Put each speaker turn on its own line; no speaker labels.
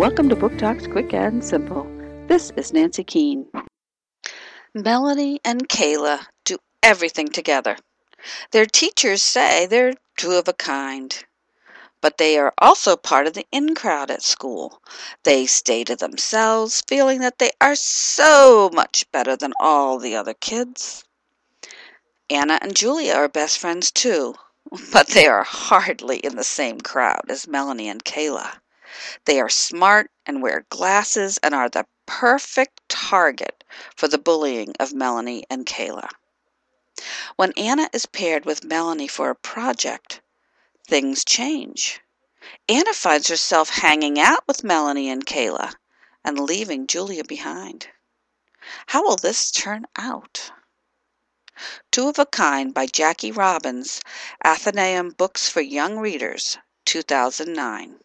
Welcome to Book Talks Quick and Simple. This is Nancy Keane. Melanie and Kayla do everything together. Their teachers say they're two of a kind. But they are also part of the in crowd at school. They stay to themselves, feeling that they are so much better than all the other kids. Anna and Julia are best friends too, but they are hardly in the same crowd as Melanie and Kayla. They are smart and wear glasses and are the perfect target for the bullying of Melanie and Kayla. When Anna is paired with Melanie for a project, things change. Anna finds herself hanging out with Melanie and Kayla and leaving Julia behind. How will this turn out? Two of a Kind by Jacqui Robbins, Atheneum Books for Young Readers, 2009.